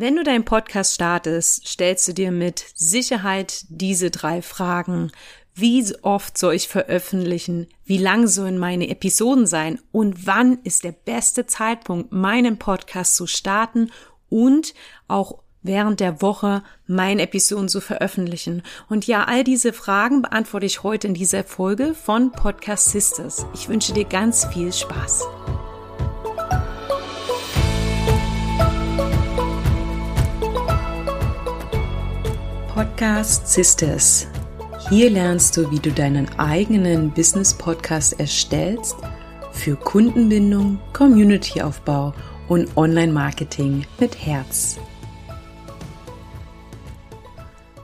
Wenn du deinen Podcast startest, stellst du dir mit Sicherheit diese drei Fragen. Wie oft soll ich veröffentlichen? Wie lang sollen meine Episoden sein? Und wann ist der beste Zeitpunkt, meinen Podcast zu starten und auch während der Woche meine Episoden zu veröffentlichen? Und ja, all diese Fragen beantworte ich heute in dieser Folge von Podcast Sisters. Ich wünsche dir ganz viel Spaß. Podcast Sisters. Hier lernst du, wie du deinen eigenen Business Podcast erstellst für Kundenbindung, Communityaufbau und Online-Marketing mit Herz.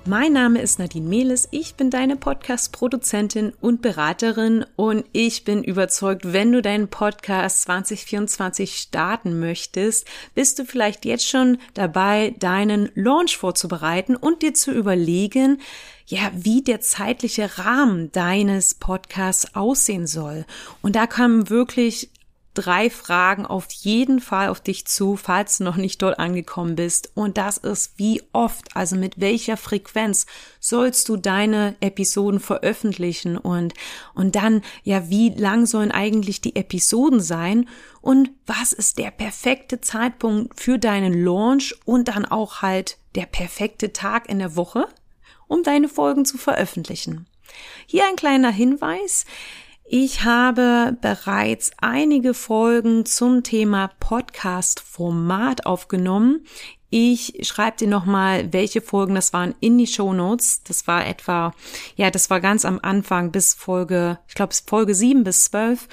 Mein Name ist Nadine Mehles, ich bin deine Podcast-Produzentin und Beraterin und ich bin überzeugt, wenn du deinen Podcast 2024 starten möchtest, bist du vielleicht jetzt schon dabei, deinen Launch vorzubereiten und dir zu überlegen, ja, wie der zeitliche Rahmen deines Podcasts aussehen soll. Und da kommen wirklich drei Fragen auf jeden Fall auf dich zu, falls du noch nicht dort angekommen bist. Und das ist, wie oft, also mit welcher Frequenz sollst du deine Episoden veröffentlichen und, und dann, ja, wie lang sollen eigentlich die Episoden sein? Und was ist der perfekte Zeitpunkt für deinen Launch und dann auch halt der perfekte Tag in der Woche, um deine Folgen zu veröffentlichen? Hier ein kleiner Hinweis. Ich habe bereits einige Folgen zum Thema Podcast-Format aufgenommen. Ich schreibe dir nochmal, welche Folgen das waren in die Show Notes. Das war etwa, ja, das war ganz am Anfang bis Folge, ich glaube, Folge sieben bis zwölf.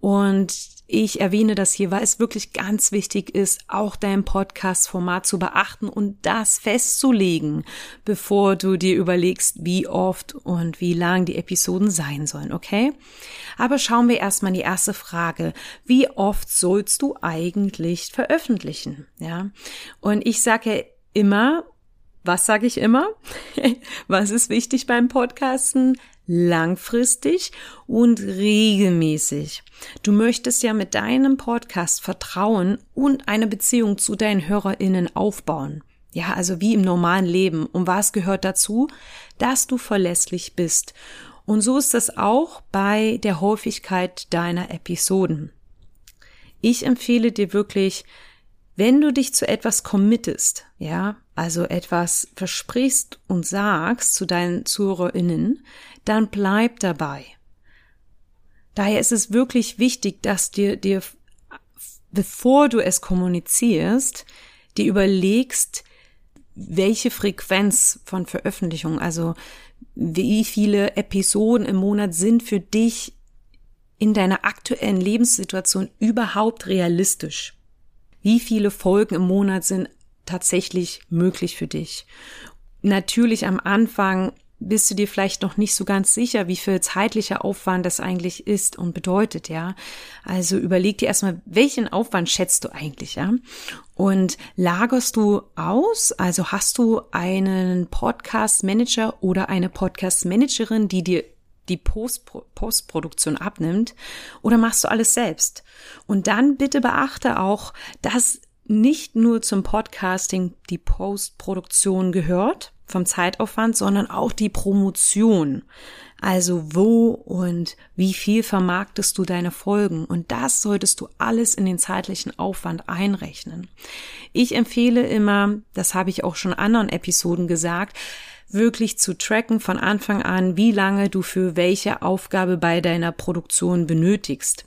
Und ich erwähne das hier, weil es wirklich ganz wichtig ist, auch dein Podcast-Format zu beachten und das festzulegen, bevor du dir überlegst, wie oft und wie lang die Episoden sein sollen, okay? Aber schauen wir erstmal die erste Frage. Wie oft sollst du eigentlich veröffentlichen? Ja? Und ich sage immer, was sage ich immer? was ist wichtig beim Podcasten? Langfristig und regelmäßig. Du möchtest ja mit deinem Podcast Vertrauen und eine Beziehung zu deinen HörerInnen aufbauen. Ja, also wie im normalen Leben. Und was gehört dazu? Dass du verlässlich bist. Und so ist das auch bei der Häufigkeit deiner Episoden. Ich empfehle dir wirklich, wenn du dich zu etwas committest, ja, also etwas versprichst und sagst zu deinen ZuhörerInnen, dann bleib dabei. Daher ist es wirklich wichtig, dass dir, dir, bevor du es kommunizierst, dir überlegst, welche Frequenz von Veröffentlichung, also wie viele Episoden im Monat sind für dich in deiner aktuellen Lebenssituation überhaupt realistisch? Wie viele Folgen im Monat sind tatsächlich möglich für dich? Natürlich am Anfang bist du dir vielleicht noch nicht so ganz sicher, wie viel zeitlicher Aufwand das eigentlich ist und bedeutet, ja. Also überleg dir erstmal, welchen Aufwand schätzt du eigentlich, ja? Und lagerst du aus, also hast du einen Podcast Manager oder eine Podcast Managerin, die dir die Post Postproduktion abnimmt oder machst du alles selbst? Und dann bitte beachte auch, dass nicht nur zum Podcasting die Postproduktion gehört vom Zeitaufwand, sondern auch die Promotion. Also wo und wie viel vermarktest du deine Folgen? Und das solltest du alles in den zeitlichen Aufwand einrechnen. Ich empfehle immer, das habe ich auch schon anderen Episoden gesagt, wirklich zu tracken von Anfang an, wie lange du für welche Aufgabe bei deiner Produktion benötigst.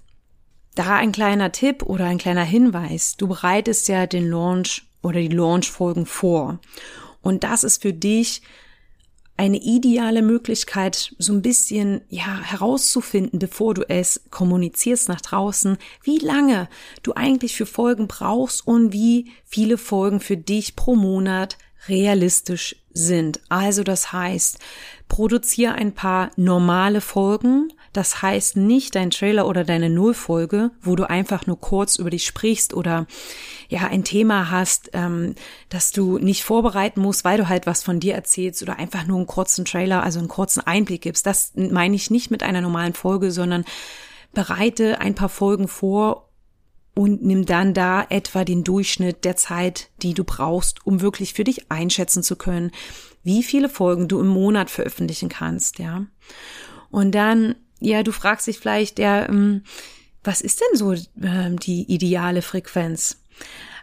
Da ein kleiner Tipp oder ein kleiner Hinweis. Du bereitest ja den Launch oder die Launch-Folgen vor. Und das ist für dich eine ideale Möglichkeit, so ein bisschen, ja, herauszufinden, bevor du es kommunizierst nach draußen, wie lange du eigentlich für Folgen brauchst und wie viele Folgen für dich pro Monat realistisch sind. Also das heißt, produziere ein paar normale Folgen. Das heißt nicht dein Trailer oder deine Nullfolge, wo du einfach nur kurz über dich sprichst oder ja ein Thema hast, ähm, dass du nicht vorbereiten musst, weil du halt was von dir erzählst oder einfach nur einen kurzen Trailer, also einen kurzen Einblick gibst. Das meine ich nicht mit einer normalen Folge, sondern bereite ein paar Folgen vor und nimm dann da etwa den Durchschnitt der Zeit, die du brauchst, um wirklich für dich einschätzen zu können, wie viele Folgen du im Monat veröffentlichen kannst, ja. Und dann, ja, du fragst dich vielleicht, ja, ähm, was ist denn so ähm, die ideale Frequenz?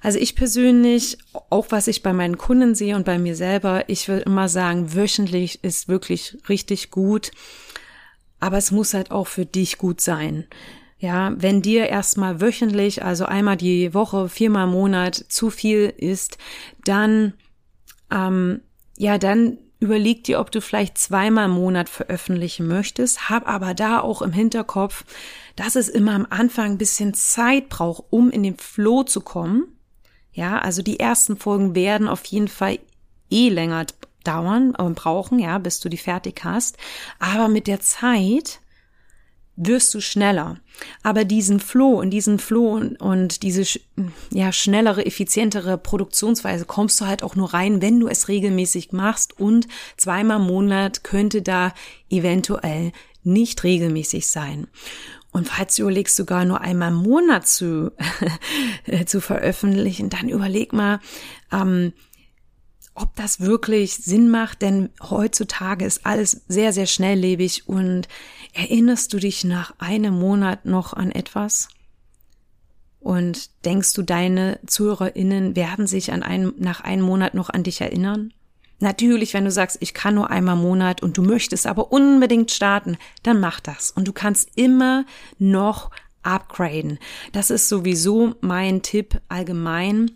Also ich persönlich, auch was ich bei meinen Kunden sehe und bei mir selber, ich würde immer sagen, wöchentlich ist wirklich richtig gut. Aber es muss halt auch für dich gut sein. Ja, wenn dir erstmal wöchentlich, also einmal die Woche, viermal im Monat zu viel ist, dann, ähm, ja, dann überleg dir, ob du vielleicht zweimal im Monat veröffentlichen möchtest, hab aber da auch im Hinterkopf, dass es immer am Anfang ein bisschen Zeit braucht, um in den Flow zu kommen. Ja, also die ersten Folgen werden auf jeden Fall eh länger dauern und brauchen, ja, bis du die fertig hast. Aber mit der Zeit wirst du schneller. Aber diesen Flow und diesen Flow und, und diese ja schnellere, effizientere Produktionsweise kommst du halt auch nur rein, wenn du es regelmäßig machst und zweimal im Monat könnte da eventuell nicht regelmäßig sein. Und falls du überlegst, sogar nur einmal im Monat zu, zu veröffentlichen, dann überleg mal, ähm, ob das wirklich Sinn macht, denn heutzutage ist alles sehr, sehr schnelllebig und erinnerst du dich nach einem Monat noch an etwas? Und denkst du, deine ZuhörerInnen werden sich an einem, nach einem Monat noch an dich erinnern? Natürlich, wenn du sagst, ich kann nur einmal im Monat und du möchtest aber unbedingt starten, dann mach das. Und du kannst immer noch upgraden. Das ist sowieso mein Tipp allgemein.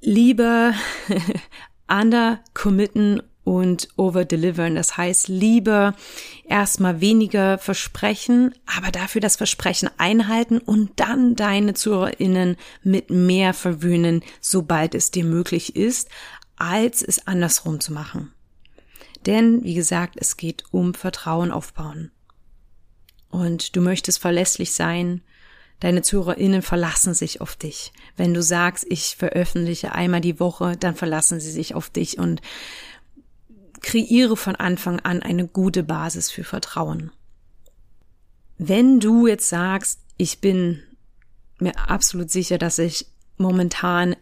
Lieber under committen und over delivern. Das heißt, lieber erstmal weniger versprechen, aber dafür das Versprechen einhalten und dann deine ZuhörerInnen mit mehr verwöhnen, sobald es dir möglich ist, als es andersrum zu machen. Denn, wie gesagt, es geht um Vertrauen aufbauen. Und du möchtest verlässlich sein. Deine ZuhörerInnen verlassen sich auf dich. Wenn du sagst, ich veröffentliche einmal die Woche, dann verlassen sie sich auf dich und kreiere von Anfang an eine gute Basis für Vertrauen. Wenn du jetzt sagst, ich bin mir absolut sicher, dass ich momentan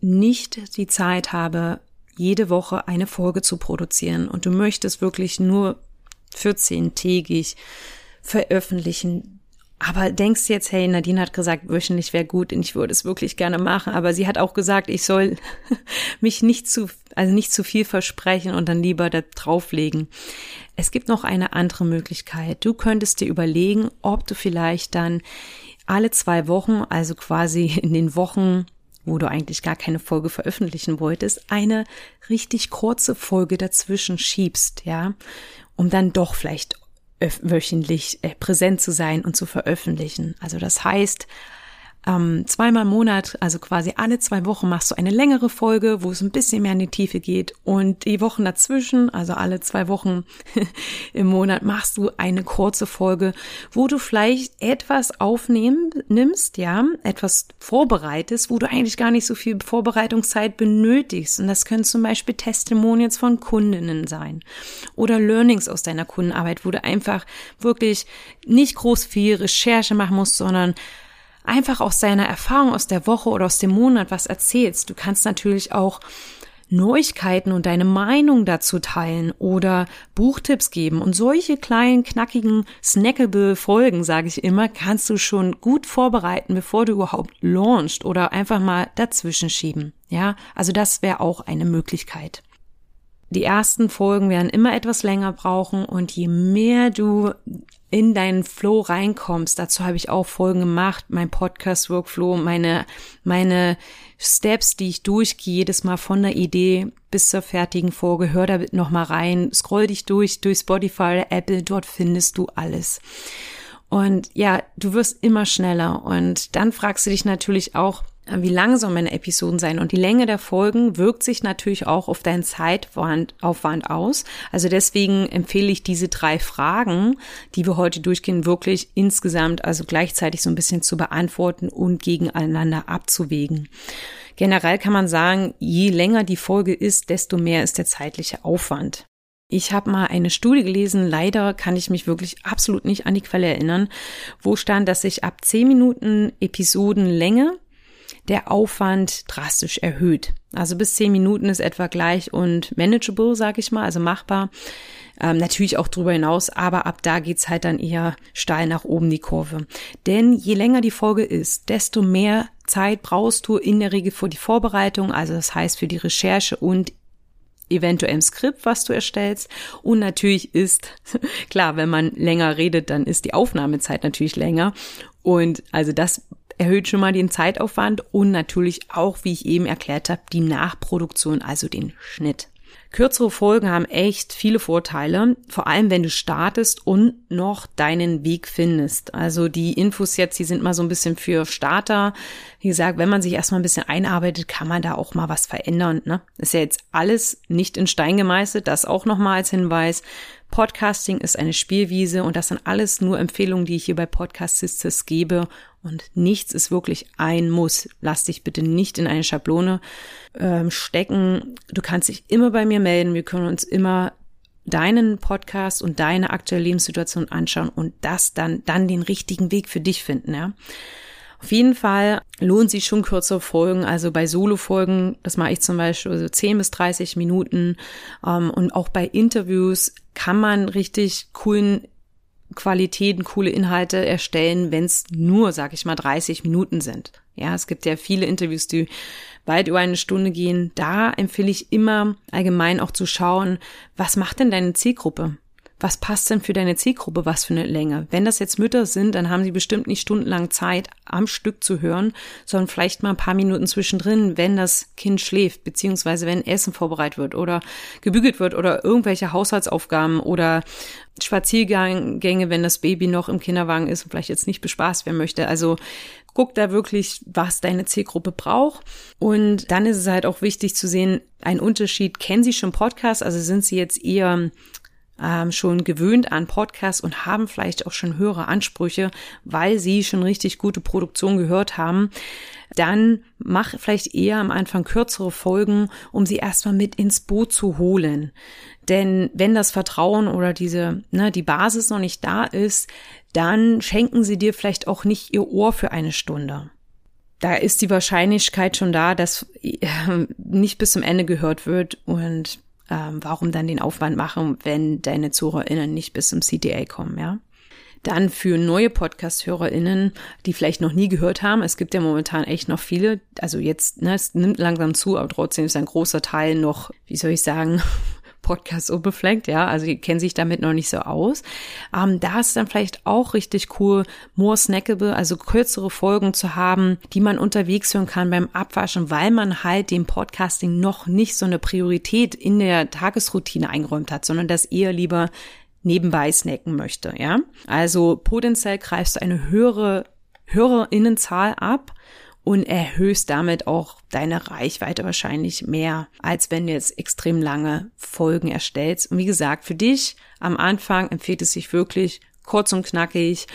nicht die Zeit habe, jede Woche eine Folge zu produzieren und du möchtest wirklich nur 14-tägig veröffentlichen, aber denkst jetzt, hey, Nadine hat gesagt, wöchentlich wäre gut und ich würde es wirklich gerne machen, aber sie hat auch gesagt, ich soll mich nicht zu, also nicht zu viel versprechen und dann lieber da drauflegen. Es gibt noch eine andere Möglichkeit. Du könntest dir überlegen, ob du vielleicht dann alle zwei Wochen, also quasi in den Wochen wo du eigentlich gar keine Folge veröffentlichen wolltest, eine richtig kurze Folge dazwischen schiebst, ja, um dann doch vielleicht wöchentlich äh, präsent zu sein und zu veröffentlichen. Also das heißt, ähm, zweimal im Monat, also quasi alle zwei Wochen machst du eine längere Folge, wo es ein bisschen mehr in die Tiefe geht. Und die Wochen dazwischen, also alle zwei Wochen im Monat machst du eine kurze Folge, wo du vielleicht etwas aufnehmen nimmst, ja, etwas vorbereitest, wo du eigentlich gar nicht so viel Vorbereitungszeit benötigst. Und das können zum Beispiel Testimonials von Kundinnen sein oder Learnings aus deiner Kundenarbeit, wo du einfach wirklich nicht groß viel Recherche machen musst, sondern einfach aus deiner Erfahrung aus der Woche oder aus dem Monat was erzählst. Du kannst natürlich auch Neuigkeiten und deine Meinung dazu teilen oder Buchtipps geben. Und solche kleinen, knackigen, snackable Folgen, sage ich immer, kannst du schon gut vorbereiten, bevor du überhaupt launchst oder einfach mal dazwischen schieben. Ja, also das wäre auch eine Möglichkeit. Die ersten Folgen werden immer etwas länger brauchen und je mehr du in deinen Flow reinkommst. Dazu habe ich auch Folgen gemacht, mein Podcast Workflow, meine meine Steps, die ich durchgehe, jedes Mal von der Idee bis zur fertigen Folge. Hör da noch mal rein, scroll dich durch durch Spotify, Apple, dort findest du alles. Und ja, du wirst immer schneller und dann fragst du dich natürlich auch, wie lang soll meine Episoden sein? Und die Länge der Folgen wirkt sich natürlich auch auf deinen Zeitaufwand aus. Also deswegen empfehle ich diese drei Fragen, die wir heute durchgehen, wirklich insgesamt, also gleichzeitig so ein bisschen zu beantworten und gegeneinander abzuwägen. Generell kann man sagen, je länger die Folge ist, desto mehr ist der zeitliche Aufwand. Ich habe mal eine Studie gelesen, leider kann ich mich wirklich absolut nicht an die Quelle erinnern, wo stand, dass sich ab 10 Minuten Episodenlänge der Aufwand drastisch erhöht. Also bis 10 Minuten ist etwa gleich und manageable, sage ich mal, also machbar. Ähm, natürlich auch drüber hinaus, aber ab da geht's halt dann eher steil nach oben die Kurve. Denn je länger die Folge ist, desto mehr Zeit brauchst du in der Regel für die Vorbereitung, also das heißt für die Recherche und eventuell im Skript, was du erstellst. Und natürlich ist, klar, wenn man länger redet, dann ist die Aufnahmezeit natürlich länger. Und also das erhöht schon mal den Zeitaufwand und natürlich auch, wie ich eben erklärt habe, die Nachproduktion, also den Schnitt. Kürzere Folgen haben echt viele Vorteile, vor allem wenn du startest und noch deinen Weg findest. Also die Infos jetzt, die sind mal so ein bisschen für Starter. Wie gesagt, wenn man sich erstmal ein bisschen einarbeitet, kann man da auch mal was verändern. Ne? Ist ja jetzt alles nicht in Stein gemeißelt, das auch nochmal als Hinweis. Podcasting ist eine Spielwiese und das sind alles nur Empfehlungen, die ich hier bei Podcast Sisters gebe und nichts ist wirklich ein Muss. Lass dich bitte nicht in eine Schablone ähm, stecken. Du kannst dich immer bei mir melden. Wir können uns immer deinen Podcast und deine aktuelle Lebenssituation anschauen und das dann, dann den richtigen Weg für dich finden, ja. Auf jeden Fall lohnt sich schon kürzere Folgen. Also bei Solo-Folgen, das mache ich zum Beispiel so 10 bis 30 Minuten. Ähm, und auch bei Interviews kann man richtig coolen Qualitäten, coole Inhalte erstellen, wenn es nur, sag ich mal, 30 Minuten sind. Ja, es gibt ja viele Interviews, die weit über eine Stunde gehen. Da empfehle ich immer allgemein auch zu schauen, was macht denn deine Zielgruppe? Was passt denn für deine Zielgruppe, was für eine Länge? Wenn das jetzt Mütter sind, dann haben sie bestimmt nicht stundenlang Zeit, am Stück zu hören, sondern vielleicht mal ein paar Minuten zwischendrin, wenn das Kind schläft, beziehungsweise wenn Essen vorbereitet wird oder gebügelt wird oder irgendwelche Haushaltsaufgaben oder Spaziergänge, wenn das Baby noch im Kinderwagen ist und vielleicht jetzt nicht bespaßt werden möchte. Also guck da wirklich, was deine Zielgruppe braucht. Und dann ist es halt auch wichtig zu sehen, ein Unterschied, kennen sie schon Podcasts, also sind sie jetzt eher ähm, schon gewöhnt an Podcasts und haben vielleicht auch schon höhere Ansprüche, weil sie schon richtig gute Produktion gehört haben, dann mach vielleicht eher am Anfang kürzere Folgen, um sie erstmal mit ins Boot zu holen. Denn wenn das Vertrauen oder diese, ne, die Basis noch nicht da ist, dann schenken sie dir vielleicht auch nicht ihr Ohr für eine Stunde. Da ist die Wahrscheinlichkeit schon da, dass äh, nicht bis zum Ende gehört wird und ähm, warum dann den Aufwand machen, wenn deine ZuhörerInnen nicht bis zum CTA kommen, ja? Dann für neue Podcast-HörerInnen, die vielleicht noch nie gehört haben, es gibt ja momentan echt noch viele, also jetzt, ne, es nimmt langsam zu, aber trotzdem ist ein großer Teil noch, wie soll ich sagen, Podcast unbefleckt, ja, also die kennen sich damit noch nicht so aus. Ähm, da ist dann vielleicht auch richtig cool, more snackable, also kürzere Folgen zu haben, die man unterwegs hören kann beim Abwaschen, weil man halt dem Podcasting noch nicht so eine Priorität in der Tagesroutine eingeräumt hat, sondern das eher lieber nebenbei snacken möchte, ja. Also potenziell greifst du eine höhere Hörerinnenzahl ab und erhöhst damit auch deine Reichweite wahrscheinlich mehr, als wenn du jetzt extrem lange Folgen erstellst. Und wie gesagt, für dich am Anfang empfiehlt es sich wirklich kurz und knackig,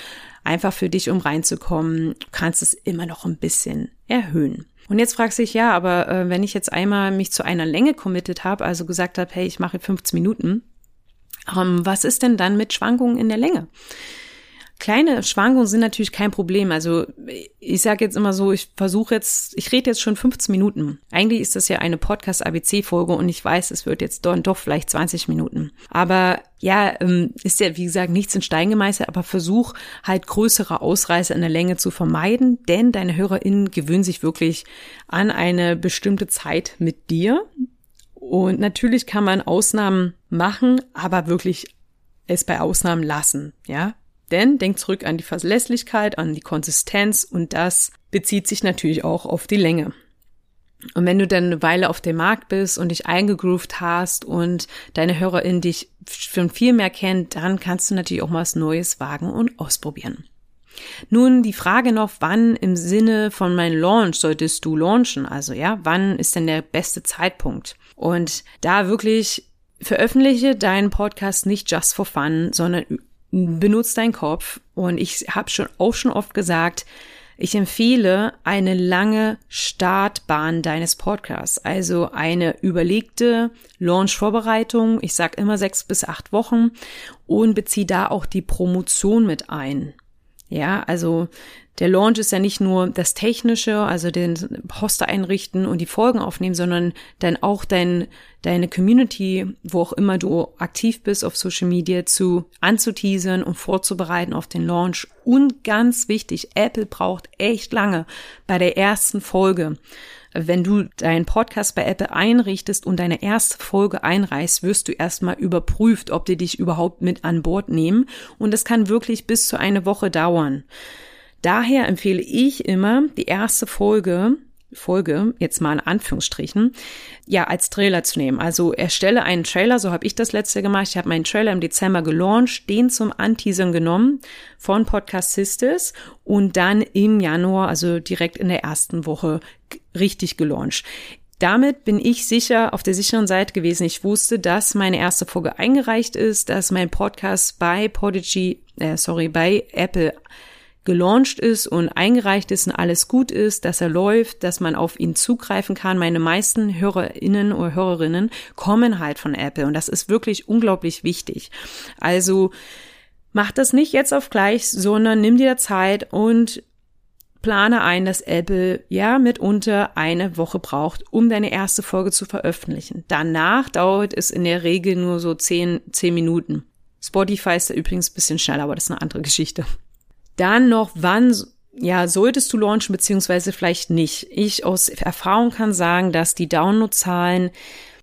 einfach für dich, um reinzukommen. Du kannst es immer noch ein bisschen erhöhen. Und jetzt fragst du dich, ja, aber äh, wenn ich jetzt einmal mich zu einer Länge committed habe, also gesagt habe, hey, ich mache 15 Minuten, ähm, was ist denn dann mit Schwankungen in der Länge? Kleine Schwankungen sind natürlich kein Problem. Also ich sage jetzt immer so, ich versuche jetzt, ich rede jetzt schon 15 Minuten. Eigentlich ist das ja eine Podcast-ABC-Folge und ich weiß, es wird jetzt dann doch vielleicht 20 Minuten. Aber ja, ähm, ist ja wie gesagt nichts in Stein gemeißelt, aber versuch halt größere Ausreißer in der Länge zu vermeiden, denn deine HörerInnen gewöhnen sich wirklich an eine bestimmte Zeit mit dir. Und natürlich kann man Ausnahmen machen, aber wirklich es bei Ausnahmen lassen, ja. Denn denk zurück an die Verlässlichkeit, an die Konsistenz und das bezieht sich natürlich auch auf die Länge. Und wenn du dann eine Weile auf dem Markt bist und dich eingegroovt hast und deine Hörerin dich schon viel mehr kennt, dann kannst du natürlich auch mal was Neues wagen und ausprobieren. Nun die Frage noch, wann im Sinne von meinem Launch solltest du launchen? Also ja, wann ist denn der beste Zeitpunkt? Und da wirklich veröffentliche deinen Podcast nicht just for fun, sondern benutzt deinen Kopf. Und ich habe schon auch schon oft gesagt, Ich empfehle eine lange Startbahn deines Podcasts, also eine überlegte Launch-Vorbereitung. Ich sage immer sechs bis acht Wochen und beziehe da auch die Promotion mit ein. Ja, also der Launch ist ja nicht nur das Technische, also den Hoster einrichten und die Folgen aufnehmen, sondern dann auch dein, deine Community, wo auch immer du aktiv bist auf Social Media, zu anzuteasern und vorzubereiten auf den Launch. Und ganz wichtig, Apple braucht echt lange bei der ersten Folge. Wenn du deinen Podcast bei Apple einrichtest und deine erste Folge einreichst, wirst du erstmal überprüft, ob die dich überhaupt mit an Bord nehmen. Und das kann wirklich bis zu eine Woche dauern. Daher empfehle ich immer, die erste Folge Folge, jetzt mal in Anführungsstrichen, ja, als Trailer zu nehmen. Also erstelle einen Trailer, so habe ich das letzte gemacht. Ich habe meinen Trailer im Dezember gelauncht, den zum Anteasern genommen von Podcast Sisters und dann im Januar, also direkt in der ersten Woche, richtig gelauncht. Damit bin ich sicher auf der sicheren Seite gewesen. Ich wusste, dass meine erste Folge eingereicht ist, dass mein Podcast bei Podigy, äh, sorry, bei Apple gelauncht ist und eingereicht ist und alles gut ist, dass er läuft, dass man auf ihn zugreifen kann. Meine meisten HörerInnen oder Hörerinnen kommen halt von Apple und das ist wirklich unglaublich wichtig. Also mach das nicht jetzt auf gleich, sondern nimm dir Zeit und plane ein, dass Apple ja mitunter eine Woche braucht, um deine erste Folge zu veröffentlichen. Danach dauert es in der Regel nur so zehn, zehn Minuten. Spotify ist da übrigens ein bisschen schneller, aber das ist eine andere Geschichte. Dann noch, wann ja, solltest du launchen, beziehungsweise vielleicht nicht. Ich aus Erfahrung kann sagen, dass die Downloadzahlen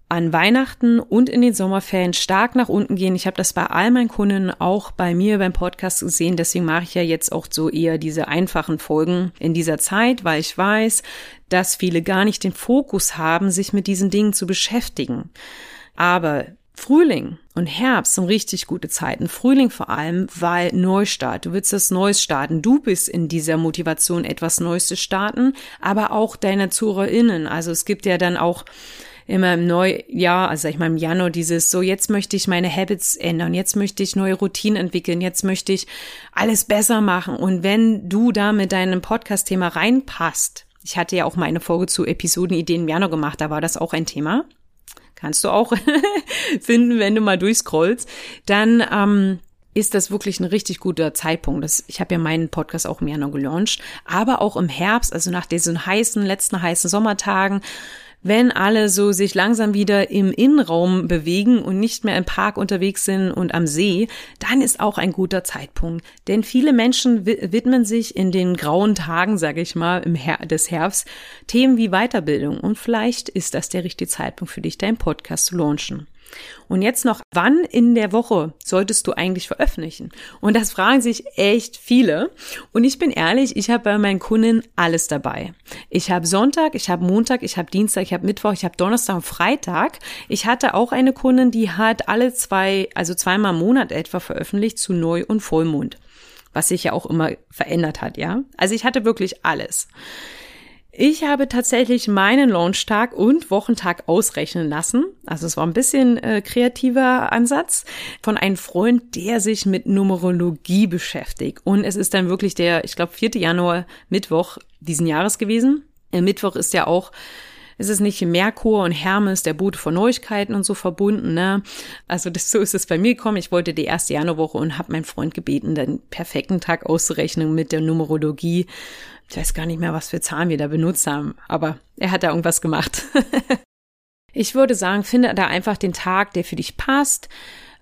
an Weihnachten und in den Sommerferien stark nach unten gehen. Ich habe das bei all meinen Kunden auch bei mir beim Podcast gesehen. Deswegen mache ich ja jetzt auch so eher diese einfachen Folgen in dieser Zeit, weil ich weiß, dass viele gar nicht den Fokus haben, sich mit diesen Dingen zu beschäftigen. Aber Frühling und Herbst sind richtig gute Zeiten. Frühling vor allem, weil Neustart. Du willst das Neues starten. Du bist in dieser Motivation, etwas Neues zu starten, aber auch deine ZuhörerInnen. Also es gibt ja dann auch immer im Neujahr, also ich meine im Januar dieses so, jetzt möchte ich meine Habits ändern, jetzt möchte ich neue Routinen entwickeln, jetzt möchte ich alles besser machen. Und wenn du da mit deinem Podcast-Thema reinpasst, ich hatte ja auch meine Folge zu Episodenideen im Januar gemacht, da war das auch ein Thema kannst du auch finden, wenn du mal durchscrollst, dann ähm, ist das wirklich ein richtig guter Zeitpunkt. Das, ich habe ja meinen Podcast auch im Januar gelauncht, aber auch im Herbst, also nach diesen heißen, letzten heißen Sommertagen, wenn alle so sich langsam wieder im Innenraum bewegen und nicht mehr im Park unterwegs sind und am See, dann ist auch ein guter Zeitpunkt. Denn viele Menschen widmen sich in den grauen Tagen, sage ich mal, im Her des Herbst Themen wie Weiterbildung. Und vielleicht ist das der richtige Zeitpunkt für dich, deinen Podcast zu launchen. Und jetzt noch, wann in der Woche solltest du eigentlich veröffentlichen? Und das fragen sich echt viele. Und ich bin ehrlich, ich habe bei meinen Kunden alles dabei. Ich habe Sonntag, ich habe Montag, ich habe Dienstag, ich habe Mittwoch, ich habe Donnerstag und Freitag. Ich hatte auch eine Kundin, die hat alle zwei, also zweimal im Monat etwa veröffentlicht zu Neu- und Vollmond. Was sich ja auch immer verändert hat, ja. Also ich hatte wirklich alles. Ich habe tatsächlich meinen Launchtag und Wochentag ausrechnen lassen. Also es war ein bisschen äh, kreativer Ansatz von einem Freund, der sich mit Numerologie beschäftigt. Und es ist dann wirklich der, ich glaube, 4. Januar, Mittwoch diesen Jahres gewesen. Der Mittwoch ist ja auch es ist nicht Merkur und Hermes, der Bote von Neuigkeiten und so verbunden. Ne? Also das, so ist es bei mir gekommen. Ich wollte die erste Januarwoche und habe meinen Freund gebeten, den perfekten Tag auszurechnen mit der Numerologie. Ich weiß gar nicht mehr, was für Zahlen wir da benutzt haben, aber er hat da irgendwas gemacht. ich würde sagen, finde da einfach den Tag, der für dich passt.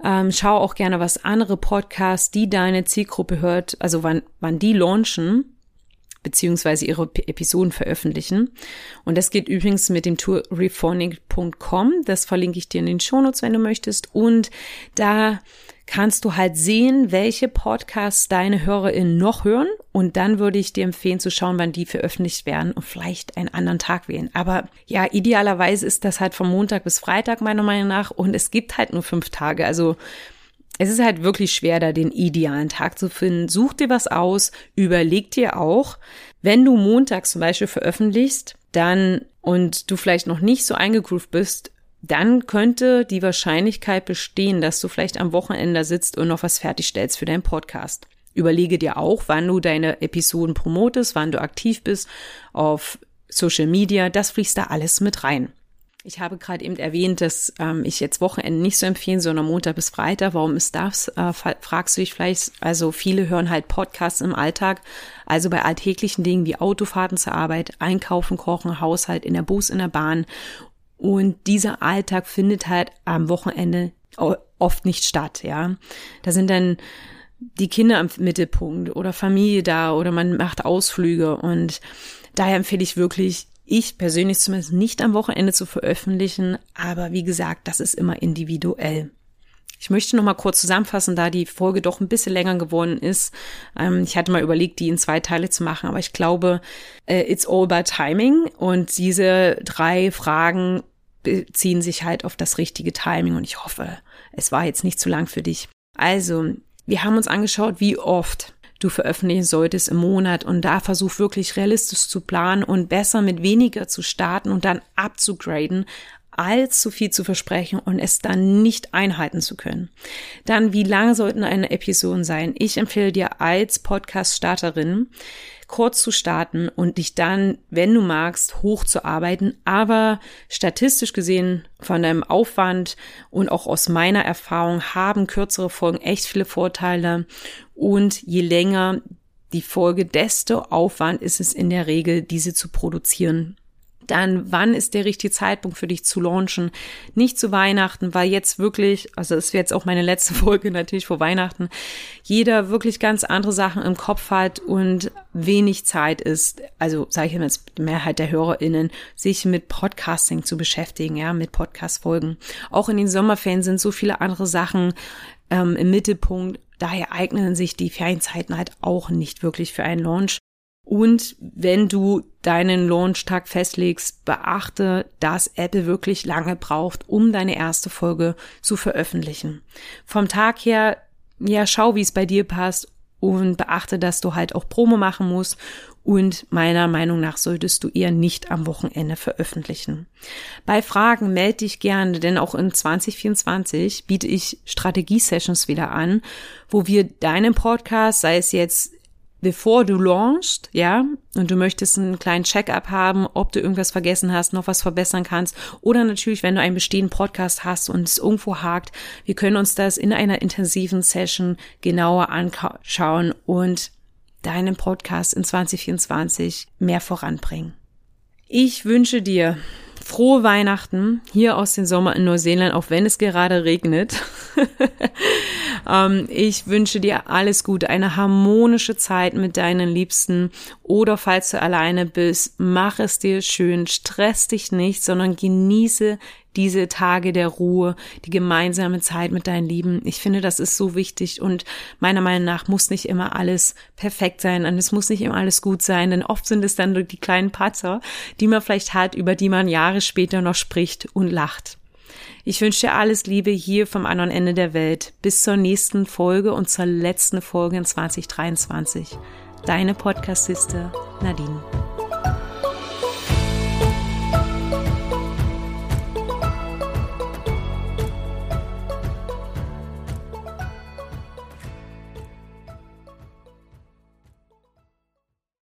Ähm, schau auch gerne, was andere Podcasts, die deine Zielgruppe hört, also wann, wann die launchen beziehungsweise ihre Episoden veröffentlichen. Und das geht übrigens mit dem reforming.com. Das verlinke ich dir in den Shownotes, wenn du möchtest. Und da kannst du halt sehen, welche Podcasts deine HörerInnen noch hören. Und dann würde ich dir empfehlen zu schauen, wann die veröffentlicht werden und vielleicht einen anderen Tag wählen. Aber ja, idealerweise ist das halt von Montag bis Freitag meiner Meinung nach. Und es gibt halt nur fünf Tage. Also es ist halt wirklich schwer, da den idealen Tag zu finden. Such dir was aus, überleg dir auch, wenn du Montag zum Beispiel veröffentlichst, dann und du vielleicht noch nicht so eingegroovt bist, dann könnte die Wahrscheinlichkeit bestehen, dass du vielleicht am Wochenende sitzt und noch was fertigstellst für deinen Podcast. Überlege dir auch, wann du deine Episoden promotest, wann du aktiv bist auf Social Media. Das fließt da alles mit rein. Ich habe gerade eben erwähnt, dass ähm, ich jetzt Wochenende nicht so empfehlen, sondern Montag bis Freitag. Warum ist das? Äh, fragst du dich vielleicht. Also viele hören halt Podcasts im Alltag. Also bei alltäglichen Dingen wie Autofahrten zur Arbeit, Einkaufen, Kochen, Haushalt, in der Bus, in der Bahn. Und dieser Alltag findet halt am Wochenende oft nicht statt, ja. Da sind dann die Kinder im Mittelpunkt oder Familie da oder man macht Ausflüge und daher empfehle ich wirklich, ich persönlich zumindest nicht am Wochenende zu veröffentlichen, aber wie gesagt, das ist immer individuell. Ich möchte noch mal kurz zusammenfassen, da die Folge doch ein bisschen länger geworden ist. Ähm, ich hatte mal überlegt, die in zwei Teile zu machen, aber ich glaube, äh, it's all about timing und diese drei Fragen beziehen sich halt auf das richtige Timing und ich hoffe, es war jetzt nicht zu lang für dich. Also, wir haben uns angeschaut, wie oft du veröffentlichen solltest im Monat und da versuch wirklich realistisch zu planen und besser mit weniger zu starten und dann abzugraden, als zu viel zu versprechen und es dann nicht einhalten zu können. Dann, wie lang sollten eine Episoden sein? Ich empfehle dir als Podcast-Starterin, kurz zu starten und dich dann, wenn du magst, hochzuarbeiten. Aber statistisch gesehen von deinem Aufwand und auch aus meiner Erfahrung haben kürzere Folgen echt viele Vorteile. Und je länger die Folge, desto Aufwand ist es in der Regel, diese zu produzieren dann wann ist der richtige Zeitpunkt für dich zu launchen? Nicht zu Weihnachten, weil jetzt wirklich, also es wäre jetzt auch meine letzte Folge natürlich vor Weihnachten, jeder wirklich ganz andere Sachen im Kopf hat und wenig Zeit ist, also sage ich jetzt Mehrheit der HörerInnen, sich mit Podcasting zu beschäftigen, ja, mit Podcast-Folgen. Auch in den Sommerferien sind so viele andere Sachen ähm, im Mittelpunkt. Daher eignen sich die Ferienzeiten halt auch nicht wirklich für einen Launch. Und wenn du deinen Launchtag festlegst, beachte, dass Apple wirklich lange braucht, um deine erste Folge zu veröffentlichen. Vom Tag her, ja, schau, wie es bei dir passt und beachte, dass du halt auch Promo machen musst und meiner Meinung nach solltest du eher nicht am Wochenende veröffentlichen. Bei Fragen melde dich gerne, denn auch in 2024 biete ich Strategie-Sessions wieder an, wo wir deinen Podcast, sei es jetzt bevor du launchst, ja, und du möchtest einen kleinen Check-up haben, ob du irgendwas vergessen hast, noch was verbessern kannst, oder natürlich, wenn du einen bestehenden Podcast hast und es irgendwo hakt, wir können uns das in einer intensiven Session genauer anschauen und deinen Podcast in 2024 mehr voranbringen. Ich wünsche dir frohe Weihnachten hier aus dem Sommer in Neuseeland, auch wenn es gerade regnet. ähm, ich wünsche dir alles Gute, eine harmonische Zeit mit deinen Liebsten oder falls du alleine bist, mach es dir schön, stress dich nicht, sondern genieße diese Tage der Ruhe, die gemeinsame Zeit mit deinen Lieben. Ich finde, das ist so wichtig und meiner Meinung nach muss nicht immer alles perfekt sein und es muss nicht immer alles gut sein, denn oft sind es dann die kleinen Patzer, die man vielleicht hat, über die man Jahre später noch spricht und lacht. Ich wünsche dir alles Liebe hier vom anderen Ende der Welt. Bis zur nächsten Folge und zur letzten Folge in 2023. Deine Podcastsiste Nadine.